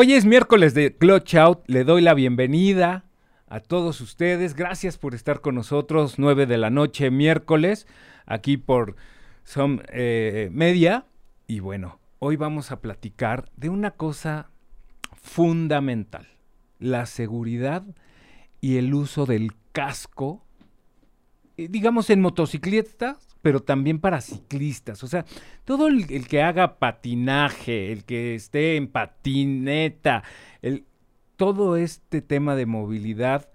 Hoy es miércoles de Clutch Out. Le doy la bienvenida a todos ustedes. Gracias por estar con nosotros. 9 de la noche, miércoles, aquí por Some eh, Media. Y bueno, hoy vamos a platicar de una cosa fundamental: la seguridad y el uso del casco, eh, digamos en motocicletas, pero también para ciclistas. O sea, todo el, que haga patinaje, el que esté en patineta, el, todo este tema de movilidad,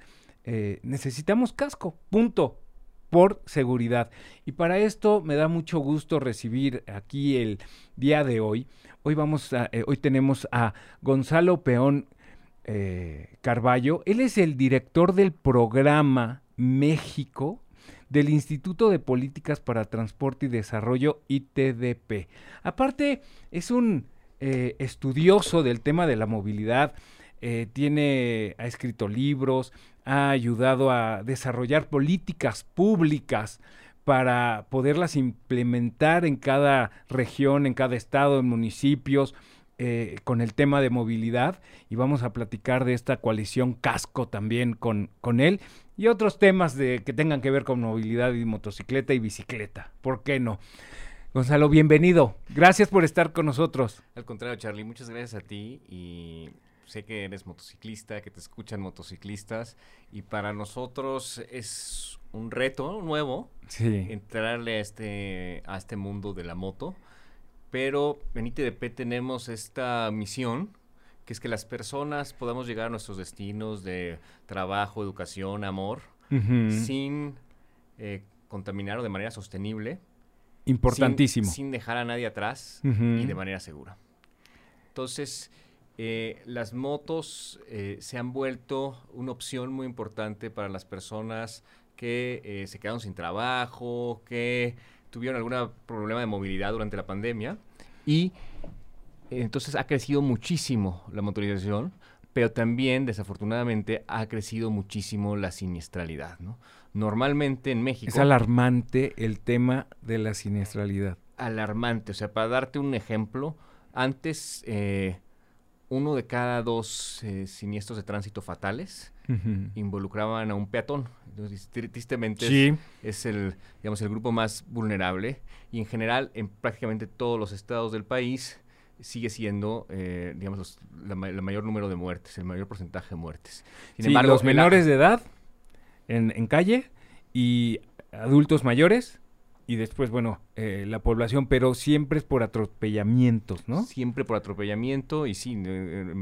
eh, necesitamos casco, punto, por seguridad. Y para esto me da mucho gusto recibir aquí el día de hoy. Hoy vamos eh, hoy tenemos a Gonzalo Peón eh, Carballo. Él es el director del programa México del Instituto de Políticas para Transporte y Desarrollo ITDP. Aparte, es un eh, estudioso del tema de la movilidad, eh, tiene, ha escrito libros, ha ayudado a desarrollar políticas públicas para poderlas implementar en cada región, en cada estado, en municipios, eh, con el tema de movilidad y vamos a platicar de esta coalición casco también con, con él y otros temas de, que tengan que ver con movilidad y motocicleta y bicicleta. ¿Por qué no? Gonzalo, bienvenido. Gracias por estar con nosotros. Al contrario, Charlie, muchas gracias a ti y sé que eres motociclista, que te escuchan motociclistas y para nosotros es un reto nuevo sí. entrarle a este, a este mundo de la moto pero en ITDP tenemos esta misión, que es que las personas podamos llegar a nuestros destinos de trabajo, educación, amor, uh -huh. sin eh, contaminar o de manera sostenible. Importantísimo. Sin, sin dejar a nadie atrás uh -huh. y de manera segura. Entonces, eh, las motos eh, se han vuelto una opción muy importante para las personas que eh, se quedaron sin trabajo, que tuvieron algún problema de movilidad durante la pandemia y entonces ha crecido muchísimo la motorización, pero también desafortunadamente ha crecido muchísimo la siniestralidad. ¿no? Normalmente en México... Es alarmante el tema de la siniestralidad. Alarmante, o sea, para darte un ejemplo, antes eh, uno de cada dos eh, siniestros de tránsito fatales uh -huh. involucraban a un peatón. Entonces, tristemente sí. es, es, el, digamos, el grupo más vulnerable y en general en prácticamente todos los estados del país sigue siendo, eh, digamos, los, la, el mayor número de muertes, el mayor porcentaje de muertes. Sin sí, embargo, los menores de edad en, en, calle y adultos mayores y después, bueno, eh, la población, pero siempre es por atropellamientos, ¿no? Siempre por atropellamiento y sí, eh,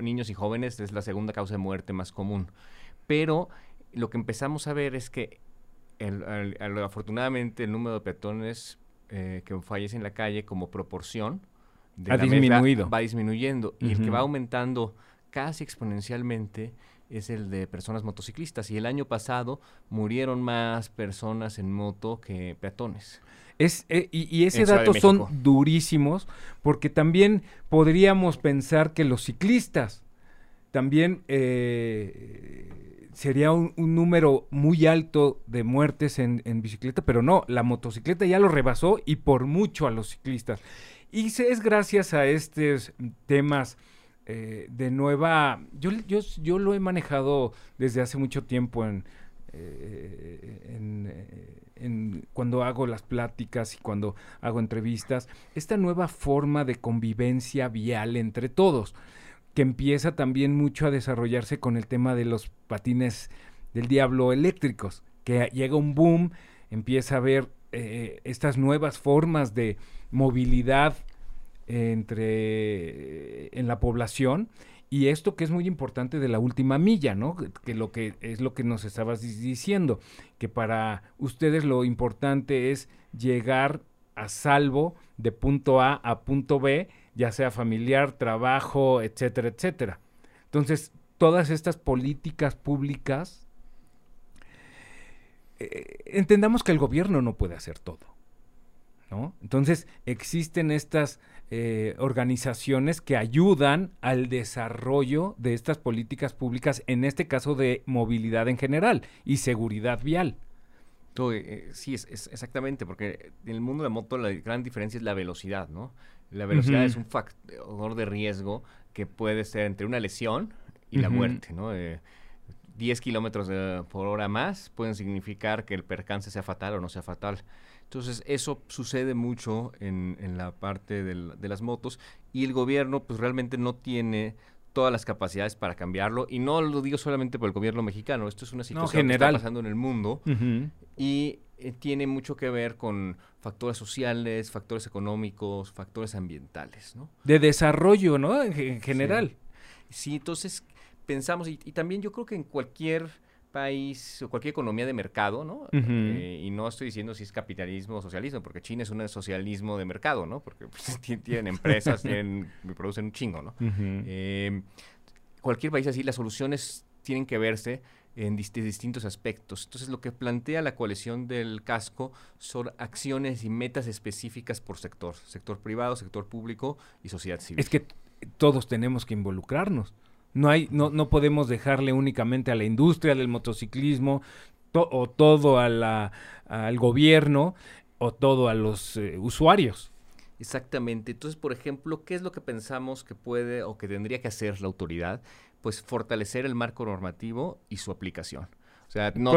niños y jóvenes es la segunda causa de muerte más común. Pero lo que empezamos a ver es que el, el, el, afortunadamente el número de peatones eh, que fallecen en la calle como proporción de ha disminuido. va disminuyendo uh -huh. y el que va aumentando casi exponencialmente es el de personas motociclistas y el año pasado murieron más personas en moto que peatones. Es, eh, y, y, ese dato son durísimos porque también podríamos pensar que los ciclistas también eh, sería un, un, número muy alto de muertes en, en, bicicleta, pero no, la motocicleta ya lo rebasó y por mucho a los ciclistas. Y es gracias a estos temas eh, de nueva, yo, yo, yo lo he manejado desde hace mucho tiempo en, eh, en, eh, en, cuando hago las pláticas y cuando hago entrevistas, esta nueva forma de convivencia vial entre todos, que empieza también mucho a desarrollarse con el tema de los patines del diablo eléctricos, que llega un boom, empieza a haber eh, estas nuevas formas de movilidad entre en la población y esto que es muy importante de la última milla, ¿no? Que lo que es lo que nos estabas diciendo, que para ustedes lo importante es llegar a salvo de punto A a punto B, ya sea familiar, trabajo, etcétera, etcétera. Entonces, todas estas políticas públicas eh, entendamos que el gobierno no puede hacer todo. ¿no? Entonces, existen estas eh, organizaciones que ayudan al desarrollo de estas políticas públicas, en este caso de movilidad en general y seguridad vial. Todo, eh, sí, es, es, exactamente, porque en el mundo de moto la gran diferencia es la velocidad, ¿no? La velocidad uh -huh. es un factor de riesgo que puede ser entre una lesión y la muerte, ¿no? 10 kilómetros por hora más pueden significar que el percance sea fatal o no sea fatal. Entonces, eso sucede mucho en, la parte de las motos y el gobierno pues realmente no tiene todas las capacidades para cambiarlo y no lo digo solamente por el gobierno mexicano, esto es una situación que está pasando en el mundo y eh, tiene mucho que ver con factores sociales, factores económicos, factores ambientales, ¿no? De desarrollo, ¿no? En, general. Sí. entonces pensamos, y, también yo creo que en cualquier país o cualquier economía de mercado, ¿no? Eh, y no estoy diciendo si es capitalismo o socialismo, porque China es un socialismo de mercado, ¿no? Porque pues, tienen empresas, tienen, producen un chingo, ¿no? Eh, cualquier país así, las soluciones tienen que verse en distintos aspectos. Entonces, lo que plantea la coalición del casco son acciones y metas específicas por sector, sector privado, sector público y sociedad civil. Es que todos tenemos que involucrarnos. No, hay, no, no podemos dejarle únicamente a la industria del motociclismo o todo a la, al gobierno o todo a los eh, usuarios. Exactamente. Entonces, por ejemplo, ¿qué es lo que pensamos que puede o que tendría que hacer la autoridad? pues fortalecer el marco normativo y su aplicación. O sea, no...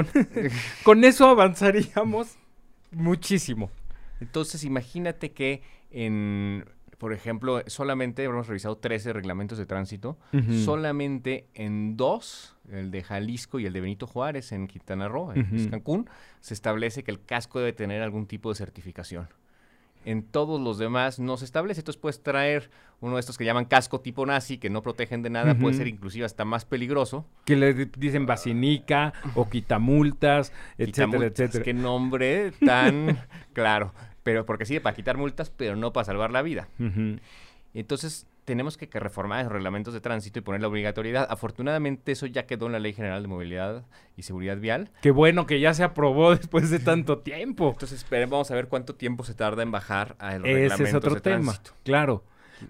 con, eso avanzaríamos muchísimo. Entonces, imagínate que en, por ejemplo, solamente hemos revisado 13 reglamentos de tránsito, solamente en dos, el de Jalisco y el de Benito Juárez en Quintana Roo, en Cancún, se establece que el casco debe tener algún tipo de certificación en todos los demás no se establece. Entonces puedes traer uno de estos que llaman casco tipo nazi, que no protegen de nada, puede ser inclusive hasta más peligroso. Que le dicen basinica o quitamultas, etcétera, etcétera. Qué nombre tan claro. Pero porque sí, para quitar multas, pero no para salvar la vida. Entonces, tenemos que, reformar los reglamentos de tránsito y poner la obligatoriedad. Afortunadamente eso ya quedó en la Ley General de Movilidad y Seguridad Vial. Qué bueno que ya se aprobó después de tanto tiempo. Entonces vamos a ver cuánto tiempo se tarda en bajar a Ese es otro tema, claro.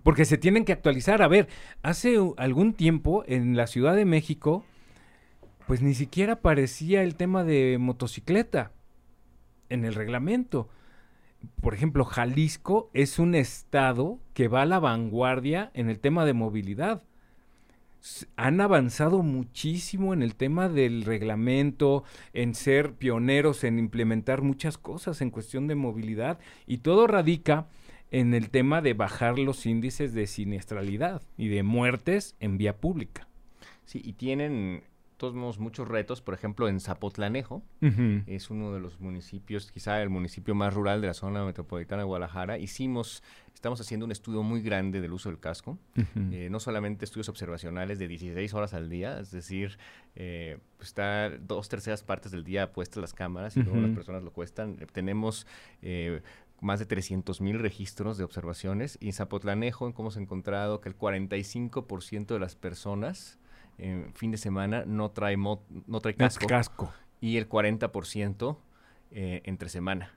Porque se tienen que actualizar. A ver, hace algún tiempo en la Ciudad de México, pues ni siquiera aparecía el tema de motocicleta en el reglamento por ejemplo, Jalisco es un estado que va a la vanguardia en el tema de movilidad. Han avanzado muchísimo en el tema del reglamento, en ser pioneros, en implementar muchas cosas en cuestión de movilidad y todo radica en el tema de bajar los índices de siniestralidad y de muertes en vía pública. Sí, y tienen todos muchos retos, por ejemplo, en Zapotlanejo, es uno de los municipios, quizá el municipio más rural de la zona metropolitana de Guadalajara, hicimos, estamos haciendo un estudio muy grande del uso del casco, eh, no solamente estudios observacionales de 16 horas al día, es decir, eh, pues está dos terceras partes del día puestas las cámaras y luego las personas lo cuestan, tenemos... Eh, más de 300 mil registros de observaciones. Y en Zapotlanejo hemos encontrado que el 45% de las personas en fin de semana no trae, no trae casco, Y el 40% eh, entre semana.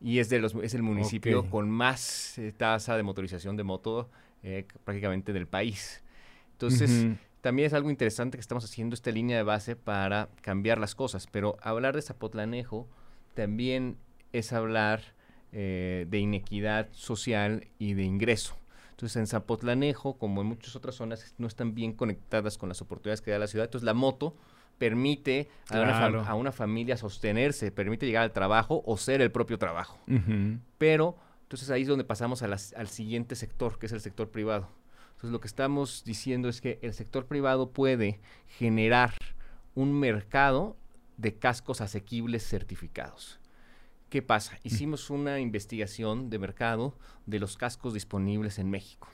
Y es, de los, es el municipio con más eh, tasa de motorización de moto eh, prácticamente del país. Entonces, también es algo interesante que estamos haciendo esta línea de base para cambiar las cosas. Pero hablar de Zapotlanejo también es hablar de inequidad social y de ingreso. Entonces, en Zapotlanejo, como en muchas otras zonas, no están bien conectadas con las oportunidades que da la ciudad. Entonces, la moto permite a, una familia sostenerse, permite llegar al trabajo o ser el propio trabajo. Pero, entonces ahí es donde pasamos al siguiente sector, que es el sector privado. Entonces, lo que estamos diciendo es que el sector privado puede generar un mercado de cascos asequibles certificados. ¿Qué pasa? Hicimos una investigación de mercado de los cascos disponibles en México.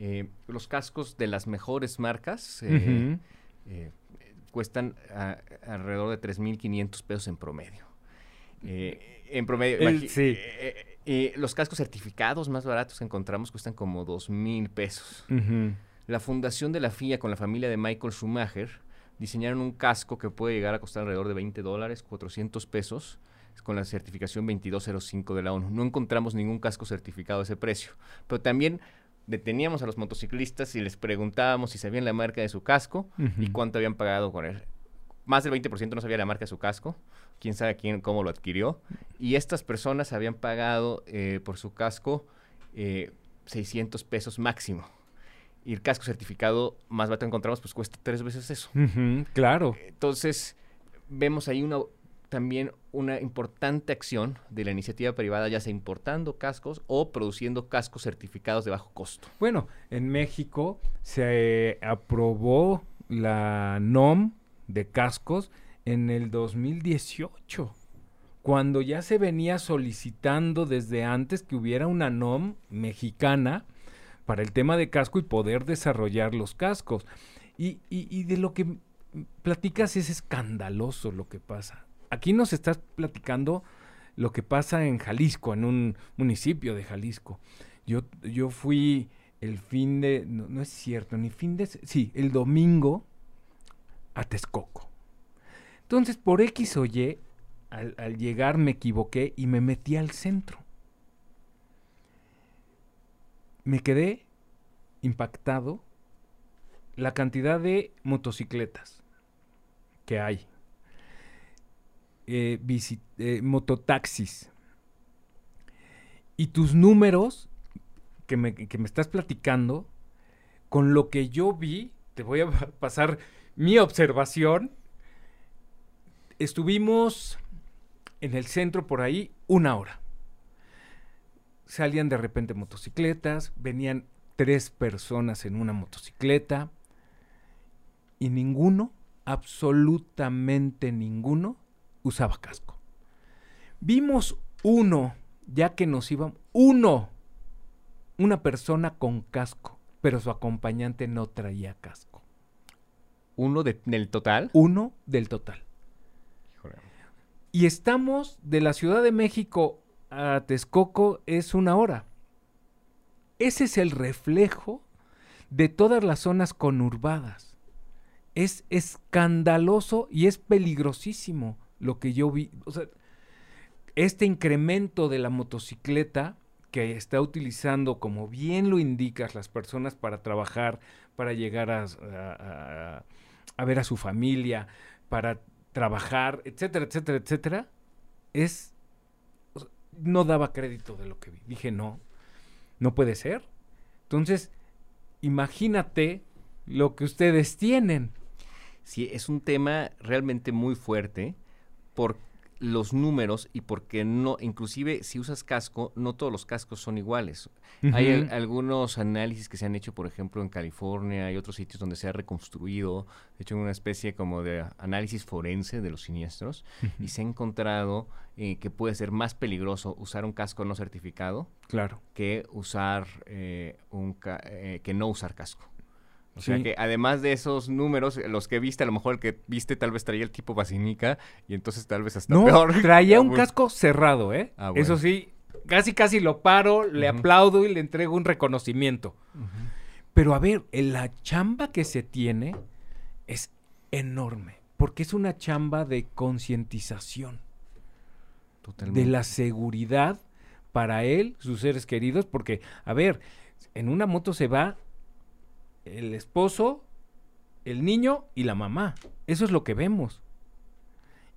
Eh, los cascos de las mejores marcas eh, eh, cuestan alrededor de 3.500 pesos en promedio. en promedio, sí. los cascos certificados más baratos que encontramos cuestan como 2.000 pesos. La fundación de la FIA con la familia de Michael Schumacher diseñaron un casco que puede llegar a costar alrededor de 20 dólares, 400 pesos con la certificación 2205 de la ONU. No encontramos ningún casco certificado a ese precio. Pero también deteníamos a los motociclistas y les preguntábamos si sabían la marca de su casco y cuánto habían pagado con él. Más del 20% no sabía la marca de su casco, quién sabe quién, cómo lo adquirió. Y estas personas habían pagado eh, por su casco 600 eh, pesos máximo. y el casco certificado más barato encontramos, pues cuesta tres veces eso. claro. Entonces, vemos ahí una también una importante acción de la iniciativa privada, ya sea importando cascos o produciendo cascos certificados de bajo costo. Bueno, en México se aprobó la NOM de cascos en el 2018, cuando ya se venía solicitando desde antes que hubiera una NOM mexicana para el tema de casco y poder desarrollar los cascos. Y, y de lo que platicas es escandaloso lo que pasa. Aquí nos estás platicando lo que pasa en Jalisco, en un municipio de Jalisco. Yo, yo fui el fin de, no, es cierto, ni fin de, sí, el domingo a Texcoco. Entonces, por X o Y, al, al llegar me equivoqué y me metí al centro. Me quedé impactado la cantidad de motocicletas que hay eh, eh, mototaxis. Y tus números que me, que me estás platicando, con lo que yo vi, te voy a pasar mi observación. Estuvimos en el centro por ahí una hora. Salían de repente motocicletas, venían tres personas en una motocicleta y ninguno, absolutamente ninguno, usaba casco. Vimos uno, ya que nos íbamos, uno, una persona con casco, pero su acompañante no traía casco. ¿Uno del total? Uno del total. Y estamos de la Ciudad de México a Texcoco es una hora. Ese es el reflejo de todas las zonas conurbadas. Es escandaloso y es peligrosísimo lo que yo vi, o sea, este incremento de la motocicleta que está utilizando, como bien lo indicas, las personas para trabajar, para llegar a, a, ver a su familia, para trabajar, etcétera, etcétera, etcétera, es, no daba crédito de lo que vi. Dije, no, no puede ser. Entonces, imagínate lo que ustedes tienen. Sí, es un tema realmente muy fuerte por los números y porque no, inclusive si usas casco, no todos los cascos son iguales. Hay algunos análisis que se han hecho, por ejemplo, en California y otros sitios donde se ha reconstruido, de hecho, una especie como de análisis forense de los siniestros, y se ha encontrado eh, que puede ser más peligroso usar un casco no certificado claro. que usar eh, un eh, que no usar casco. O sea que además de esos números, los que viste, a lo mejor el que viste tal vez traía el tipo basinica y entonces tal vez hasta no, peor. traía un casco cerrado, ¿eh? Ah, Eso sí, casi casi lo paro, le aplaudo y le entrego un reconocimiento. Pero a ver, la chamba que se tiene es enorme, porque es una chamba de concientización. De la seguridad para él, sus seres queridos, porque, a ver, en una moto se va el esposo, el niño y la mamá. Eso es lo que vemos.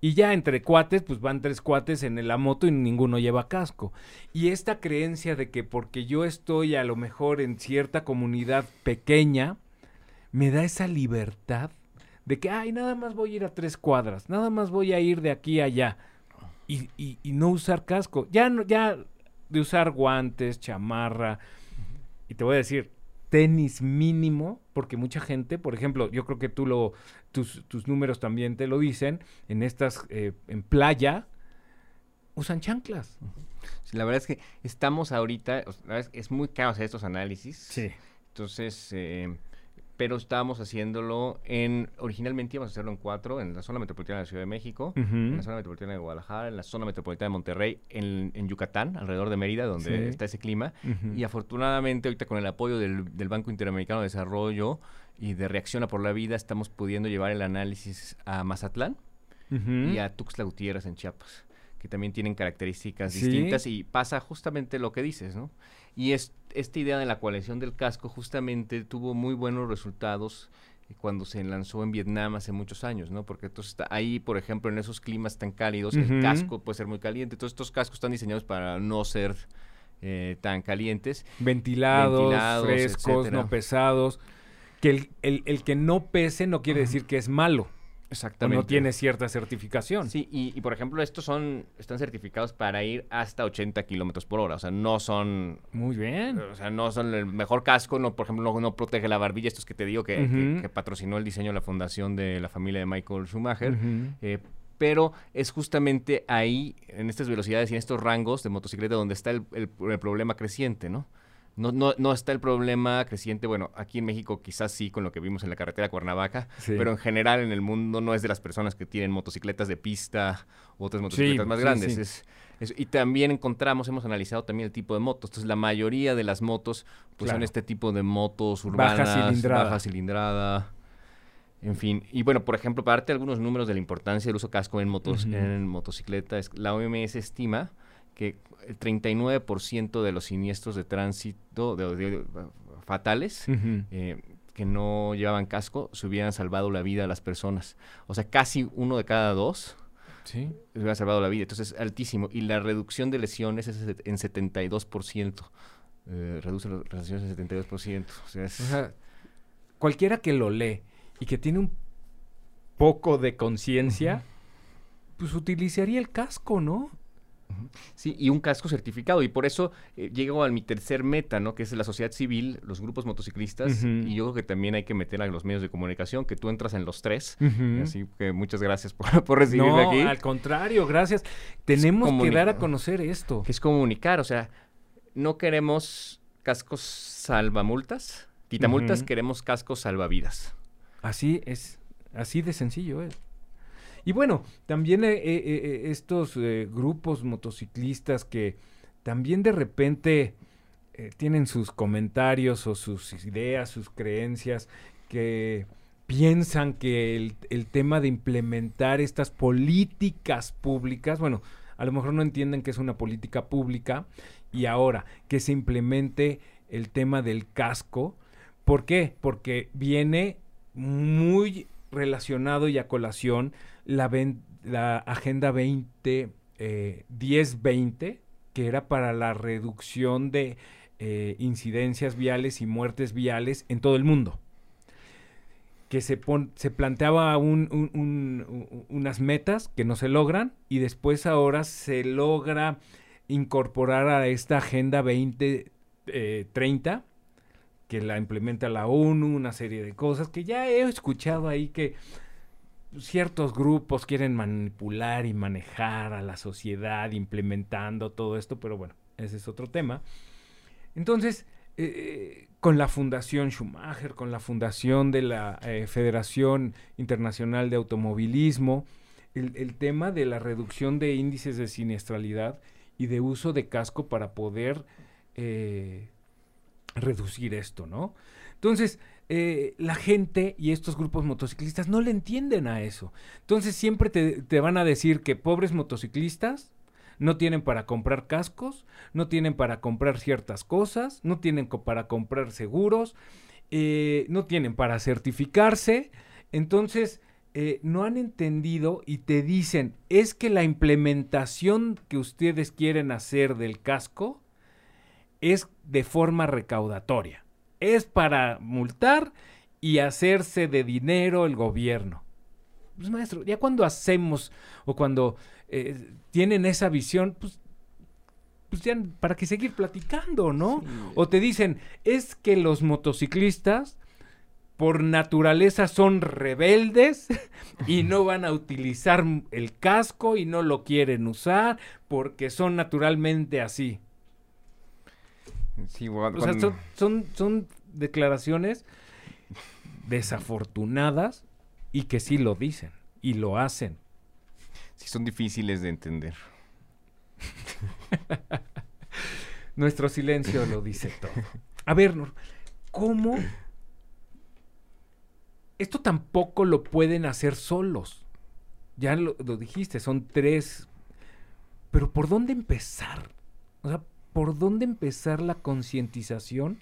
Y ya entre cuates, pues van tres cuates en la moto y ninguno lleva casco. Y esta creencia de que porque yo estoy a lo mejor en cierta comunidad pequeña, me da esa libertad de que, ay, nada más voy a ir a tres cuadras, nada más voy a ir de aquí a allá. Y, y, no usar casco. Ya, no, ya de usar guantes, chamarra. Y te voy a decir, tenis mínimo, porque mucha gente, por ejemplo, yo creo que tú lo, tus, tus números también te lo dicen, en estas, eh, en playa, usan chanclas. la verdad es que estamos ahorita, es muy hacer estos análisis. Sí. Entonces, eh, pero estábamos haciéndolo en, originalmente íbamos a hacerlo en cuatro, en la zona metropolitana de la Ciudad de México, en la zona metropolitana de Guadalajara, en la zona metropolitana de Monterrey, en, Yucatán, alrededor de Mérida, donde está ese clima. Y afortunadamente ahorita con el apoyo del, Banco Interamericano de Desarrollo y de Reacciona por la Vida, estamos pudiendo llevar el análisis a Mazatlán y a Tuxtla Gutiérrez en Chiapas que también tienen características distintas y pasa justamente lo que dices, ¿no? Y es, esta idea de la coalición del casco justamente tuvo muy buenos resultados eh, cuando se lanzó en Vietnam hace muchos años, ¿no? Porque entonces ahí, por ejemplo, en esos climas tan cálidos, el casco puede ser muy caliente. Todos estos cascos están diseñados para no ser eh, tan calientes. Ventilados, frescos, no pesados. Que el, el, que no pese no quiere decir que es malo. Exactamente. no tiene cierta certificación. Sí, y, por ejemplo, estos son, están certificados para ir hasta 80 kilómetros por hora. O sea, no son. Muy bien. O sea, no son el mejor casco. No, por ejemplo, no, protege la barbilla. Estos que te digo que, patrocinó el diseño de la fundación de la familia de Michael Schumacher. Eh, pero es justamente ahí, en estas velocidades y en estos rangos de motocicleta, donde está el, el problema creciente, ¿no? No, no, no está el problema creciente, bueno, aquí en México quizás sí con lo que vimos en la carretera Cuernavaca, pero en general en el mundo no es de las personas que tienen motocicletas de pista u otras motocicletas más grandes. y también encontramos, hemos analizado también el tipo de motos. Entonces la mayoría de las motos pues son este tipo de motos urbanas, baja cilindrada. baja cilindrada. En fin, y bueno, por ejemplo, para darte algunos números de la importancia del uso casco en motos, en motocicleta, la OMS estima que el 39% de los siniestros de tránsito de, fatales eh, que no llevaban casco se hubieran salvado la vida a las personas. O sea, casi uno de cada dos ¿Sí? se hubiera salvado la vida. Entonces es altísimo. Y la reducción de lesiones es en 72%. Eh, reduce las lesiones en 72%. O sea, o sea, cualquiera que lo lee y que tiene un poco de conciencia, pues utilizaría el casco, ¿no? Sí, y un casco certificado. Y por eso eh, llego a mi tercer meta, ¿no? Que es la sociedad civil, los grupos motociclistas. Y yo creo que también hay que meter a los medios de comunicación, que tú entras en los tres. Así que muchas gracias por, por recibirme no, aquí. al contrario, gracias. Tenemos que dar a conocer esto. Que es comunicar, o sea, no queremos cascos salvamultas, quitamultas, queremos cascos salvavidas. Así es, así de sencillo es. Y bueno, también eh, eh, eh, estos grupos motociclistas que también de repente tienen sus comentarios o sus ideas, sus creencias, que piensan que el, el, tema de implementar estas políticas públicas, bueno, a lo mejor no entienden que es una política pública y ahora que se implemente el tema del casco, ¿por qué? Porque viene muy relacionado y a colación la, Agenda 20, eh, 1020, que era para la reducción de eh, incidencias viales y muertes viales en todo el mundo. Que se, se planteaba unas metas que no se logran y después ahora se logra incorporar a esta Agenda 2030 eh, que la implementa la ONU, una serie de cosas que ya he escuchado ahí que ciertos grupos quieren manipular y manejar a la sociedad implementando todo esto, pero bueno, ese es otro tema. Entonces, eh, con la Fundación Schumacher, con la Fundación de la eh, Federación Internacional de Automovilismo, el, tema de la reducción de índices de siniestralidad y de uso de casco para poder eh, reducir esto, ¿no? Entonces, eh, la gente y estos grupos motociclistas no le entienden a eso. Entonces siempre te, van a decir que pobres motociclistas no tienen para comprar cascos, no tienen para comprar ciertas cosas, no tienen para comprar seguros, eh, no tienen para certificarse. Entonces, eh, no han entendido y te dicen, es que la implementación que ustedes quieren hacer del casco es de forma recaudatoria es para multar y hacerse de dinero el gobierno. Pues maestro, ya cuando hacemos o cuando eh, tienen esa visión, pues, pues ya para qué seguir platicando, ¿no? O te dicen, es que los motociclistas por naturaleza son rebeldes y no van a utilizar el casco y no lo quieren usar porque son naturalmente así o sea, son, son, declaraciones desafortunadas y que sí lo dicen y lo hacen. Sí, son difíciles de entender. Nuestro silencio lo dice todo. A ver, ¿cómo? Esto tampoco lo pueden hacer solos. Ya lo, lo dijiste, son tres. Pero ¿por dónde empezar? O sea, por dónde empezar la concientización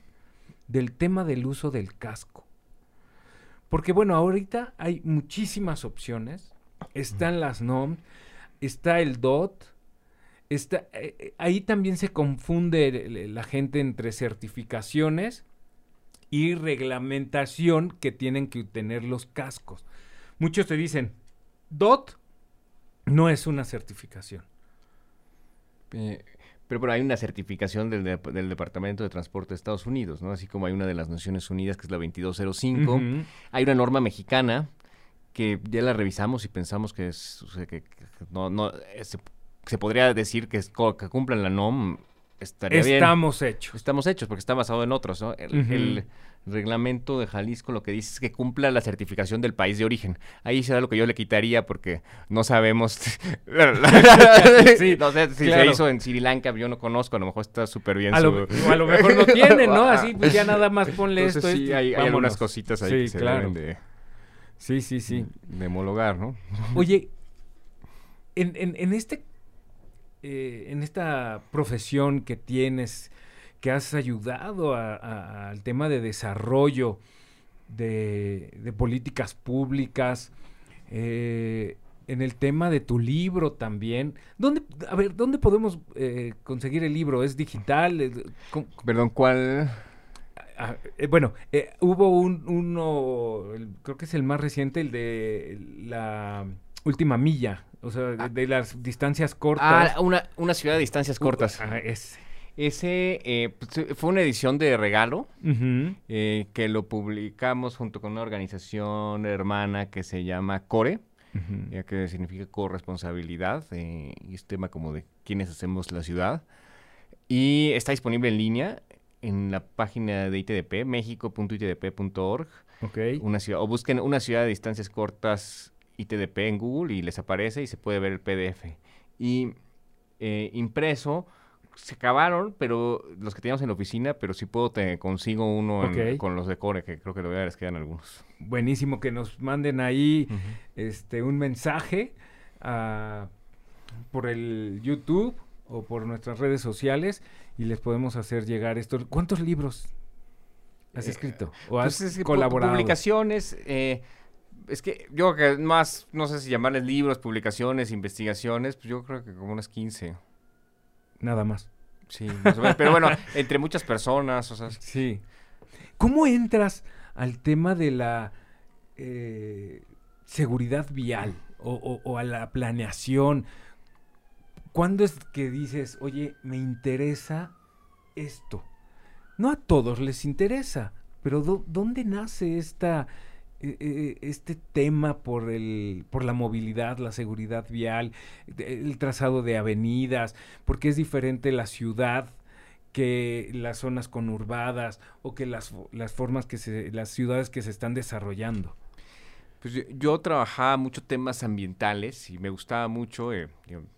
del tema del uso del casco. Porque bueno, ahorita hay muchísimas opciones. Están las NOM, está el DOT, está, eh, ahí también se confunde la gente entre certificaciones y reglamentación que tienen que tener los cascos. Muchos te dicen, DOT no es una certificación. Eh, pero, pero hay una certificación del, del, Departamento de Transporte de Estados Unidos, ¿no? Así como hay una de las Naciones Unidas, que es la 2205. Hay una norma mexicana que ya la revisamos y pensamos que, es, que, no, no se, podría decir que, es, que cumplan la NOM estaría Estamos hechos. Estamos hechos porque está basado en otros, ¿no? El, reglamento de Jalisco lo que dice es que cumpla la certificación del país de origen. Ahí será lo que yo le quitaría porque no sabemos. sí, no sé si se hizo en Sri Lanka, yo no conozco, a lo mejor está súper bien. A, lo, a lo mejor no tiene, ¿no? Así pues ya nada más ponle esto. Sí, hay, hay, algunas cositas ahí que se claro. de. Sí, sí, sí. De homologar, ¿no? Oye, en, en, en este eh, en esta profesión que tienes, que has ayudado al tema de desarrollo de, políticas públicas, eh, en el tema de tu libro también. ¿Dónde, a ver, ¿dónde podemos eh, conseguir el libro? ¿Es digital? Perdón, ¿cuál? Ah, bueno, hubo un, uno, creo que es el más reciente, el de la última milla, o sea, de, ah. las distancias cortas. Ah, una, una ciudad de distancias cortas. Ah, ese. Ese eh, pues, fue una edición de regalo eh, que lo publicamos junto con una organización hermana que se llama CORE, ya que significa corresponsabilidad, eh, y es tema como de quienes hacemos la ciudad. Y está disponible en línea en la página de ITDP, mexico.itdp.org. Okay. Una ciudad, o busquen una ciudad de distancias cortas ITDP en Google y les aparece y se puede ver el PDF. Y eh, impreso, se acabaron, pero los que teníamos en la oficina, pero si puedo te consigo uno con los de Core, que creo que todavía les quedan algunos. Buenísimo, que nos manden ahí este un mensaje ah, por el YouTube o por nuestras redes sociales y les podemos hacer llegar esto. ¿Cuántos libros has eh, escrito o has pues colaborado? Publicaciones, eh, es que yo creo que más, no sé si llamarles libros, publicaciones, investigaciones, pues yo creo que como unas 15. Nada más. Sí, pero bueno, entre muchas personas, o sea. Sí. ¿Cómo entras al tema de la eh, seguridad vial o, o, a la planeación? ¿Cuándo es que dices, oye, me interesa esto? No a todos les interesa, pero ¿dónde nace esta este tema por el por la movilidad, la seguridad vial, el trazado de avenidas, porque es diferente la ciudad que las zonas conurbadas o que las, las formas que se las ciudades que se están desarrollando. Pues yo, trabajaba mucho temas ambientales y me gustaba mucho, eh,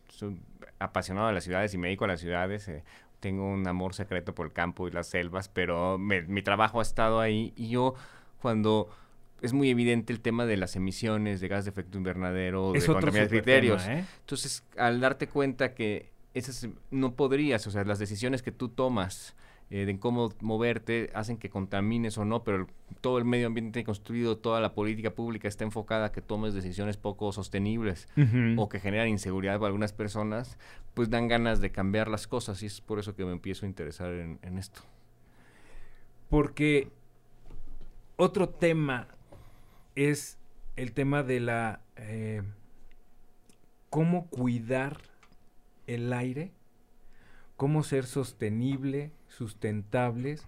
soy apasionado de las ciudades y me dedico a las ciudades. Eh, tengo un amor secreto por el campo y las selvas, pero mi trabajo ha estado ahí y yo cuando es muy evidente el tema de las emisiones de gas de efecto invernadero, de contaminación de criterios. ¿eh? Entonces, al darte cuenta que esas no podrías, o sea, las decisiones que tú tomas eh, de cómo moverte hacen que contamines o no, pero todo el medio ambiente construido, toda la política pública está enfocada a que tomes decisiones poco sostenibles o que generan inseguridad para algunas personas, pues dan ganas de cambiar las cosas y es por eso que me empiezo a interesar en, en esto. Porque otro tema es el tema de la... Eh, cómo cuidar el aire, cómo ser sostenible, sustentables.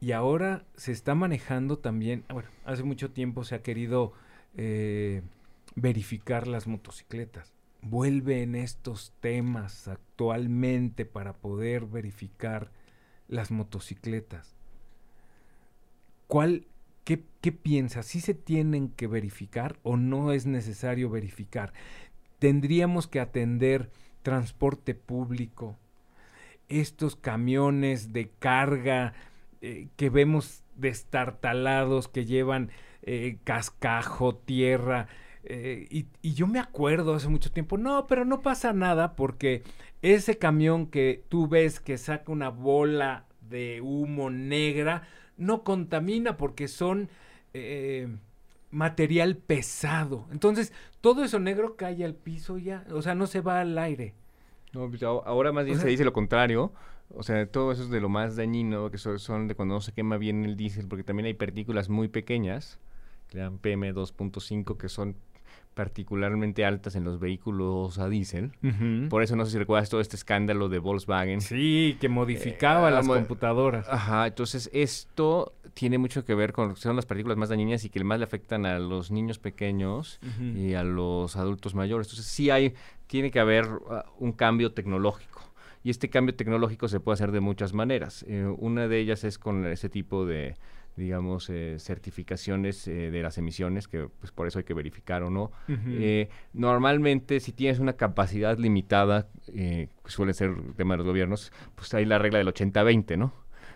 Y ahora se está manejando también, bueno, hace mucho tiempo se ha querido eh, verificar las motocicletas. Vuelven estos temas actualmente para poder verificar las motocicletas. ¿Cuál ¿Qué, ¿Qué piensas? ¿Sí se tienen que verificar o no es necesario verificar? ¿Tendríamos que atender transporte público? Estos camiones de carga eh, que vemos destartalados, que llevan eh, cascajo, tierra. Eh, y, yo me acuerdo hace mucho tiempo, no, pero no pasa nada porque ese camión que tú ves que saca una bola de humo negra, no contamina porque son eh, material pesado. Entonces, todo eso negro cae al piso ya, o sea, no se va al aire. No, pues, ahora más bien se dice lo contrario. O sea, todo eso es de lo más dañino, que son, de cuando no se quema bien el diésel, porque también hay partículas muy pequeñas, que dan PM2.5, que son particularmente altas en los vehículos a diésel. Por eso no sé si recuerdas todo este escándalo de Volkswagen. Sí, que modificaba eh, las computadoras. Ajá, entonces esto tiene mucho que ver con son las partículas más dañinas y que más le afectan a los niños pequeños y a los adultos mayores. Entonces sí hay, tiene que haber uh, un cambio tecnológico. Y este cambio tecnológico se puede hacer de muchas maneras. Eh, una de ellas es con ese tipo de digamos, eh, certificaciones eh, de las emisiones, que pues por eso hay que verificar o no. Eh, normalmente, si tienes una capacidad limitada, que suele ser el tema de los gobiernos, pues hay la regla del 80-20, ¿no?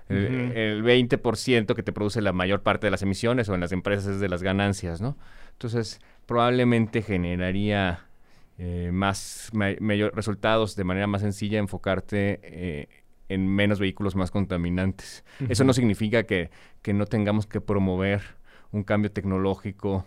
El, 20% que te produce la mayor parte de las emisiones o en las empresas es de las ganancias, ¿no? Entonces, probablemente generaría más mayor resultados de manera más sencilla enfocarte en menos vehículos más contaminantes. Eso no significa que, no tengamos que promover un cambio tecnológico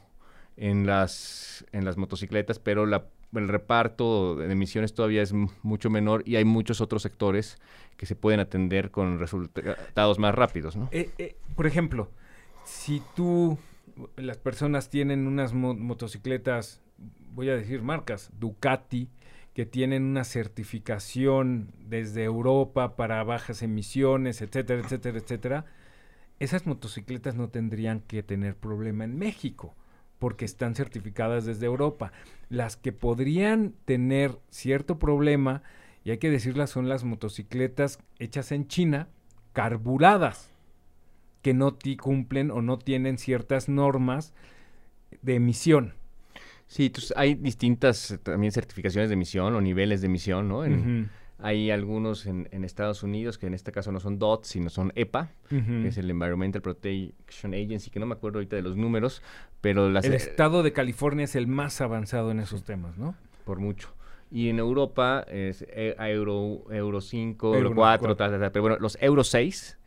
en las, en las motocicletas, pero el reparto de emisiones todavía es mucho menor y hay muchos otros sectores que se pueden atender con resultados más rápidos. ¿no? Eh, eh, por ejemplo, si tú, las personas tienen unas motocicletas, voy a decir marcas, Ducati, que tienen una certificación desde Europa para bajas emisiones, etcétera, etcétera, etcétera, esas motocicletas no tendrían que tener problema en México porque están certificadas desde Europa. Las que podrían tener cierto problema, y hay que decirlas, son las motocicletas hechas en China, carburadas, que no cumplen o no tienen ciertas normas de emisión. Sí, entonces hay distintas eh, también certificaciones de emisión o niveles de emisión, ¿no? Hay algunos en, Estados Unidos que en este caso no son DOT, sino son EPA, que es el Environmental Protection Agency, que no me acuerdo ahorita de los números, pero las... El estado de California es el más avanzado en esos temas, ¿no? Por mucho. Y en Europa es eh, Euro, Euro 5, Euro, 4, Tal, tal, pero bueno, los Euro 6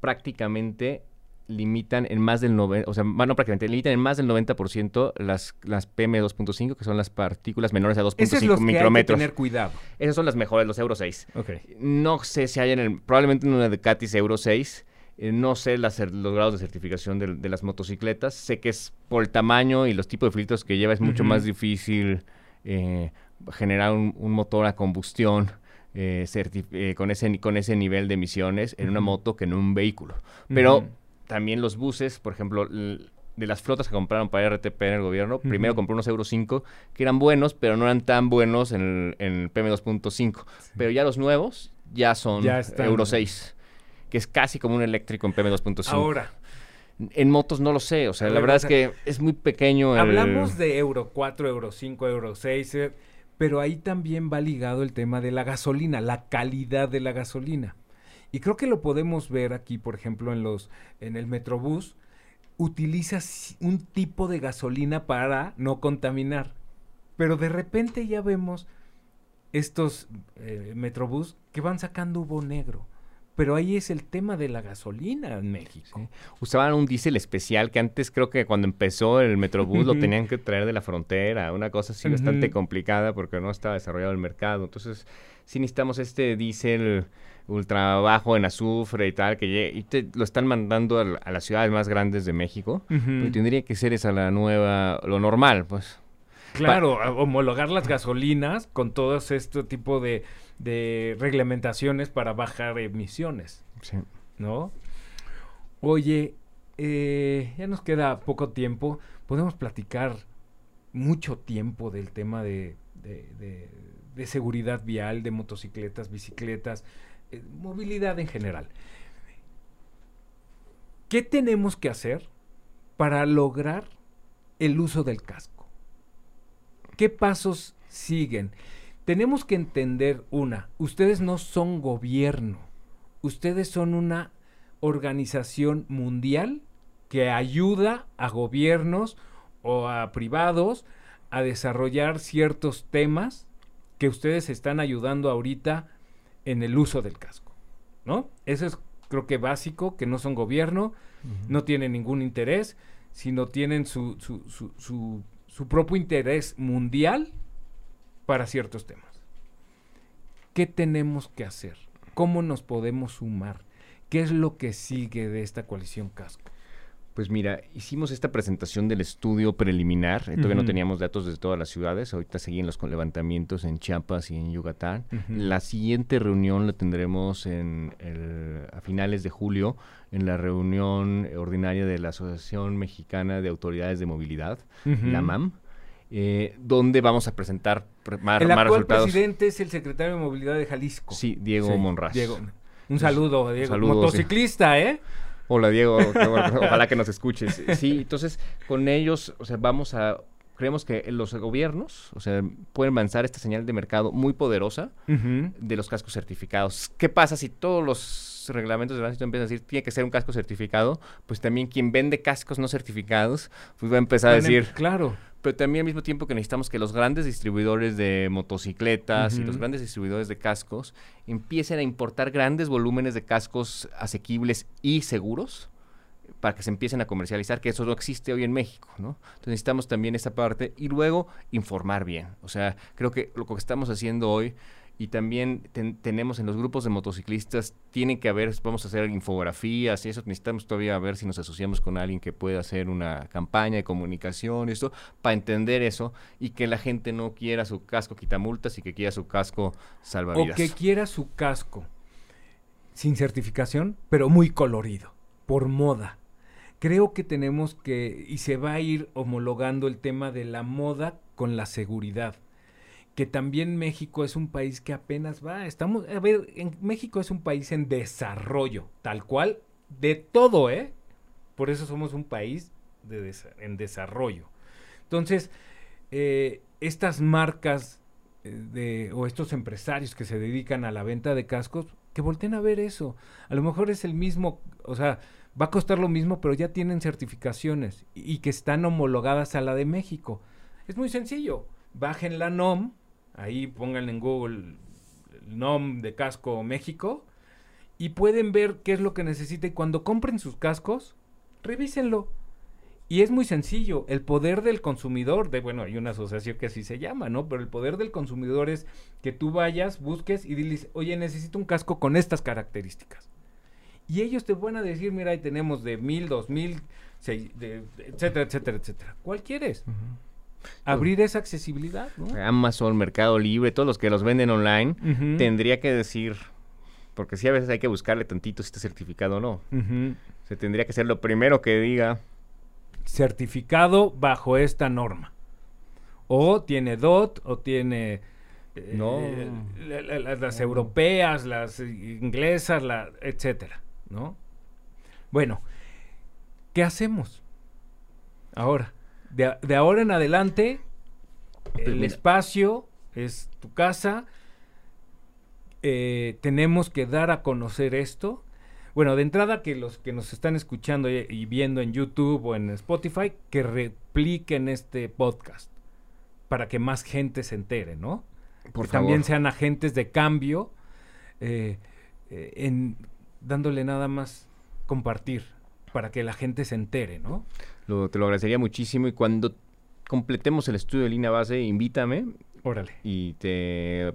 prácticamente limitan en más del 90, o sea, bueno, prácticamente limitan en más del 90% las, las PM2.5, que son las partículas menores a 2.5 micrómetros. Que tener cuidado. Esas son las mejores, los Euro 6. No sé si hay en el, probablemente en una Ducatis Euro 6, eh, no sé las, los grados de certificación de, las motocicletas. Sé que es por el tamaño y los tipos de filtros que lleva, es mucho más difícil eh, generar un, motor a combustión. Eh, con, ese, con ese nivel de emisiones en una moto que en un vehículo. Pero también los buses, por ejemplo, de las flotas que compraron para RTP en el gobierno, primero compró unos Euro 5 que eran buenos, pero no eran tan buenos en el, PM2.5. Pero ya los nuevos ya son Euro 6, que es casi como un eléctrico en PM2.5. Ahora. En motos no lo sé, o sea, la verdad es que es muy pequeño. Hablamos de Euro 4, Euro 5, Euro 6, eh, pero ahí también va ligado el tema de la gasolina, la calidad de la gasolina. Y creo que lo podemos ver aquí, por ejemplo, en los en el Metrobús, utiliza un tipo de gasolina para no contaminar. Pero de repente ya vemos estos eh, Metrobús que van sacando humo negro. Pero ahí es el tema de la gasolina en México. Usaban un diésel especial que antes creo que cuando empezó el Metrobús lo tenían que traer de la frontera, una cosa así bastante complicada porque no estaba desarrollado el mercado. Entonces, sí necesitamos este diésel ultra bajo en azufre y tal, que y te lo están mandando a, las ciudades más grandes de México, y tendría que ser esa la nueva, lo normal, pues. Claro, homologar las gasolinas con todo este tipo de, reglamentaciones para bajar emisiones. Sí. ¿No? Oye, eh, ya nos queda poco tiempo. Podemos platicar mucho tiempo del tema de, de seguridad vial, de motocicletas, bicicletas. Eh, movilidad en general. ¿Qué tenemos que hacer para lograr el uso del casco? ¿Qué pasos siguen? Tenemos que entender una, ustedes no son gobierno, ustedes son una organización mundial que ayuda a gobiernos o a privados a desarrollar ciertos temas que ustedes están ayudando ahorita en el uso del casco, ¿no? Eso es creo que básico, que no son gobierno, no tienen ningún interés, sino tienen su, su, su, su, propio interés mundial para ciertos temas. ¿qué tenemos que hacer? ¿Cómo nos podemos sumar? ¿Qué es lo que sigue de esta coalición casco? Pues mira, hicimos esta presentación del estudio preliminar, eh, todavía no teníamos datos de todas las ciudades, ahorita seguimos los levantamientos en Chiapas y en Yucatán. La siguiente reunión la tendremos en a finales de julio, en la reunión ordinaria de la Asociación Mexicana de Autoridades de Movilidad, la MAM. Eh, donde vamos a presentar más, el actual presidente es el secretario de Movilidad de Jalisco. Sí, Diego Monraz. Diego. Un saludo, Diego. Motociclista, ¿eh? Hola Diego, ojalá que nos escuches. Sí, entonces con ellos, o sea, vamos a creemos que los gobiernos, o sea, pueden lanzar esta señal de mercado muy poderosa de los cascos certificados. ¿Qué pasa si todos los reglamentos de tránsito empiezan a decir tiene que ser un casco certificado? Pues también quien vende cascos no certificados, pues va a empezar a decir, claro, pero también al mismo tiempo que necesitamos que los grandes distribuidores de motocicletas y los grandes distribuidores de cascos empiecen a importar grandes volúmenes de cascos asequibles y seguros para que se empiecen a comercializar, que eso no existe hoy en México, ¿no? Entonces necesitamos también esa parte y luego informar bien. O sea, creo que lo que estamos haciendo hoy y también tenemos en los grupos de motociclistas, tienen que haber, vamos a hacer infografías y eso necesitamos todavía ver si nos asociamos con alguien que pueda hacer una campaña de comunicación, esto, para entender eso y que la gente no quiera su casco quitamultas y que quiera su casco salvavidas. O que quiera su casco sin certificación, pero muy colorido, por moda. Creo que tenemos que, y se va a ir homologando el tema de la moda con la seguridad que también México es un país que apenas va, estamos, a ver, en México es un país en desarrollo, tal cual, de todo, ¿eh? Por eso somos un país de en desarrollo. Entonces, eh, estas marcas eh, de, o estos empresarios que se dedican a la venta de cascos, que volteen a ver eso. A lo mejor es el mismo, o sea, va a costar lo mismo, pero ya tienen certificaciones y, y que están homologadas a la de México. Es muy sencillo. Bajen la NOM, Ahí pónganle en Google el NOM de casco México y pueden ver qué es lo que necesita y cuando compren sus cascos, revísenlo. Y es muy sencillo, el poder del consumidor, de bueno, hay una asociación que así se llama, ¿no? Pero el poder del consumidor es que tú vayas, busques y diles, oye, necesito un casco con estas características. Y ellos te van a decir, mira, ahí tenemos de mil, dos mil, etcétera, etcétera, etcétera. ¿Cuál quieres? Abrir esa accesibilidad. Amazon, Mercado Libre, todos los que los venden online, tendría que decir, porque sí a veces hay que buscarle tantito si está certificado o no. Se tendría que ser lo primero que diga. Certificado bajo esta norma. O tiene DOT, o tiene... Eh, no. las europeas, las inglesas, la, etcétera, ¿no? Bueno, ¿qué hacemos ahora? De, ahora en adelante, el espacio es tu casa. Eh, tenemos que dar a conocer esto. Bueno, de entrada que los que nos están escuchando y, viendo en YouTube o en Spotify, que repliquen este podcast para que más gente se entere, ¿no? Por que también sean agentes de cambio, eh, eh, en dándole nada más compartir para que la gente se entere, ¿no? Te lo agradecería muchísimo y cuando completemos el estudio de línea base, invítame. Órale. Y te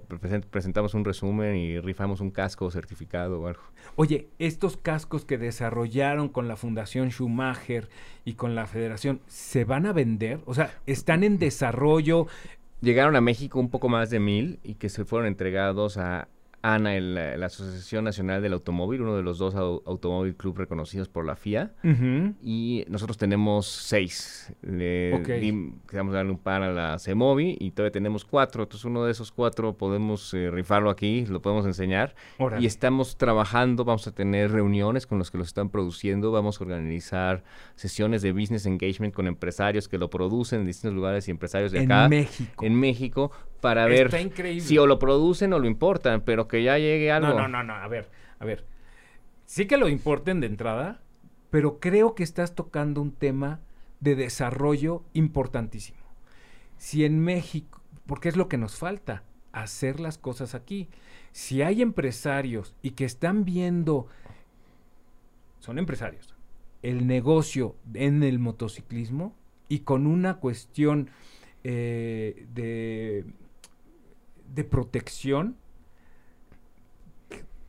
presentamos un resumen y rifamos un casco certificado o algo. Oye, estos cascos que desarrollaron con la Fundación Schumacher y con la Federación, ¿se van a vender? O sea, ¿están en desarrollo? Llegaron a México un poco más de mil y que se fueron entregados a ANA, la Asociación Nacional del Automóvil, uno de los dos automóvil club reconocidos por la FIA. Y nosotros tenemos seis. Le queremos darle un par a la CEMOVI y todavía tenemos cuatro. Entonces uno de esos cuatro podemos eh, rifarlo aquí, lo podemos enseñar. Y estamos trabajando, vamos a tener reuniones con los que los están produciendo, vamos a organizar sesiones de business engagement con empresarios que lo producen en distintos lugares y empresarios de acá. En México. En México para ver si o lo producen o lo importan, pero que ya llegue algo. No, no, no, no, a ver, a ver. Sí que lo importen de entrada, pero creo que estás tocando un tema de desarrollo importantísimo. Si en México, porque es lo que nos falta, hacer las cosas aquí. Si hay empresarios y que están viendo, son empresarios, el negocio en el motociclismo y con una cuestión eh, de de protección,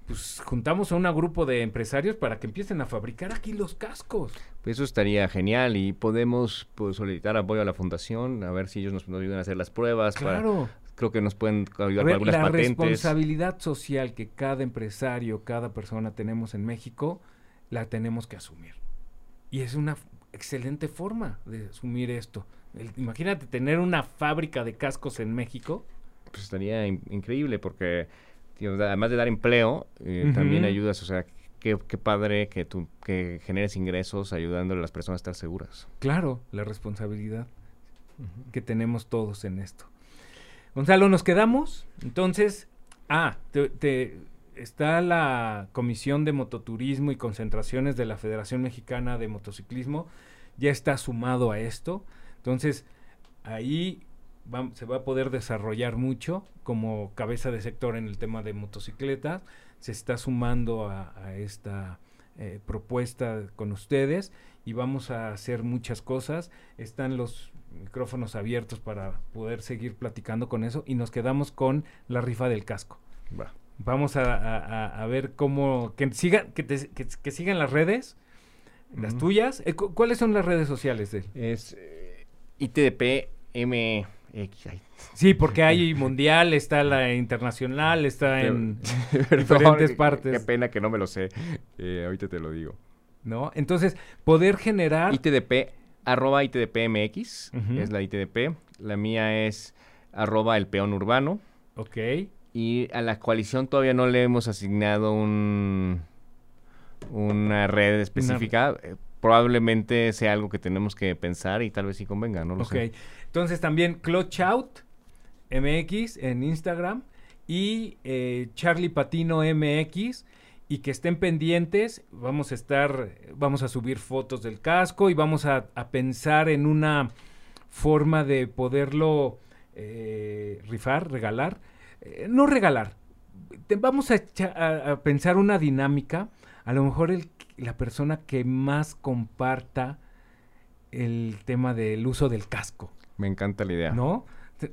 pues juntamos a un grupo de empresarios para que empiecen a fabricar aquí los cascos. Pues eso estaría genial y podemos pues, solicitar apoyo a la fundación, a ver si ellos nos, ayudan a hacer las pruebas. Claro. creo que nos pueden ayudar con algunas la responsabilidad social que cada empresario, cada persona tenemos en México, la tenemos que asumir. Y es una excelente forma de asumir esto. imagínate tener una fábrica de cascos en México. Pues estaría increíble porque además de dar empleo, eh, también ayudas, o sea, qué, padre que tú que generes ingresos ayudando a las personas a estar seguras. Claro, la responsabilidad que tenemos todos en esto. Gonzalo, nos quedamos. Entonces, ah, te, está la Comisión de Mototurismo y Concentraciones de la Federación Mexicana de Motociclismo, ya está sumado a esto. Entonces, ahí se va a poder desarrollar mucho como cabeza de sector en el tema de motocicletas. Se está sumando a, esta eh, propuesta con ustedes y vamos a hacer muchas cosas. Están los micrófonos abiertos para poder seguir platicando con eso y nos quedamos con la rifa del casco. Vamos a, ver cómo que sigan que, que, sigan las redes, las tuyas. Eh, ¿Cuáles son las redes sociales de él? Es eh, Sí, porque hay mundial, está la internacional, está en diferentes partes. Qué pena que no me lo sé. Eh, ahorita te lo digo. ¿No? Entonces, poder generar. ITDP, arroba ITDPMX, es la ITDP. La mía es arroba el peón urbano. Ok. Y a la coalición todavía no le hemos asignado un una red específica. Eh, probablemente sea algo que tenemos que pensar y tal vez sí convenga, no lo sé. Entonces también Clutch Out MX en Instagram y eh, Charlie Patino MX y que estén pendientes. Vamos a estar, vamos a subir fotos del casco y vamos a, pensar en una forma de poderlo eh, rifar, regalar. Eh, no regalar. vamos a, a, pensar una dinámica. A lo mejor el, la persona que más comparta el tema del uso del casco. Me encanta la idea. ¿No?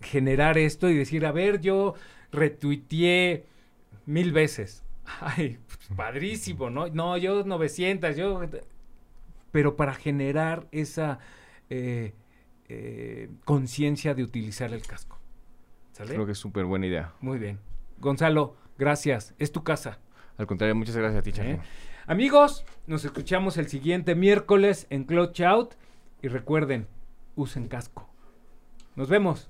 Generar esto y decir, a ver, yo retuiteé mil veces. Ay, pues, padrísimo, ¿no? No, yo 900, yo... Pero para generar esa eh, eh, conciencia de utilizar el casco. ¿Sale? Creo que es súper buena idea. Muy bien. Gonzalo, gracias. Es tu casa. Al contrario, muchas gracias a ti, ¿Eh? Amigos, nos escuchamos el siguiente miércoles en Clutch Out. Y recuerden, usen casco. Nos vemos.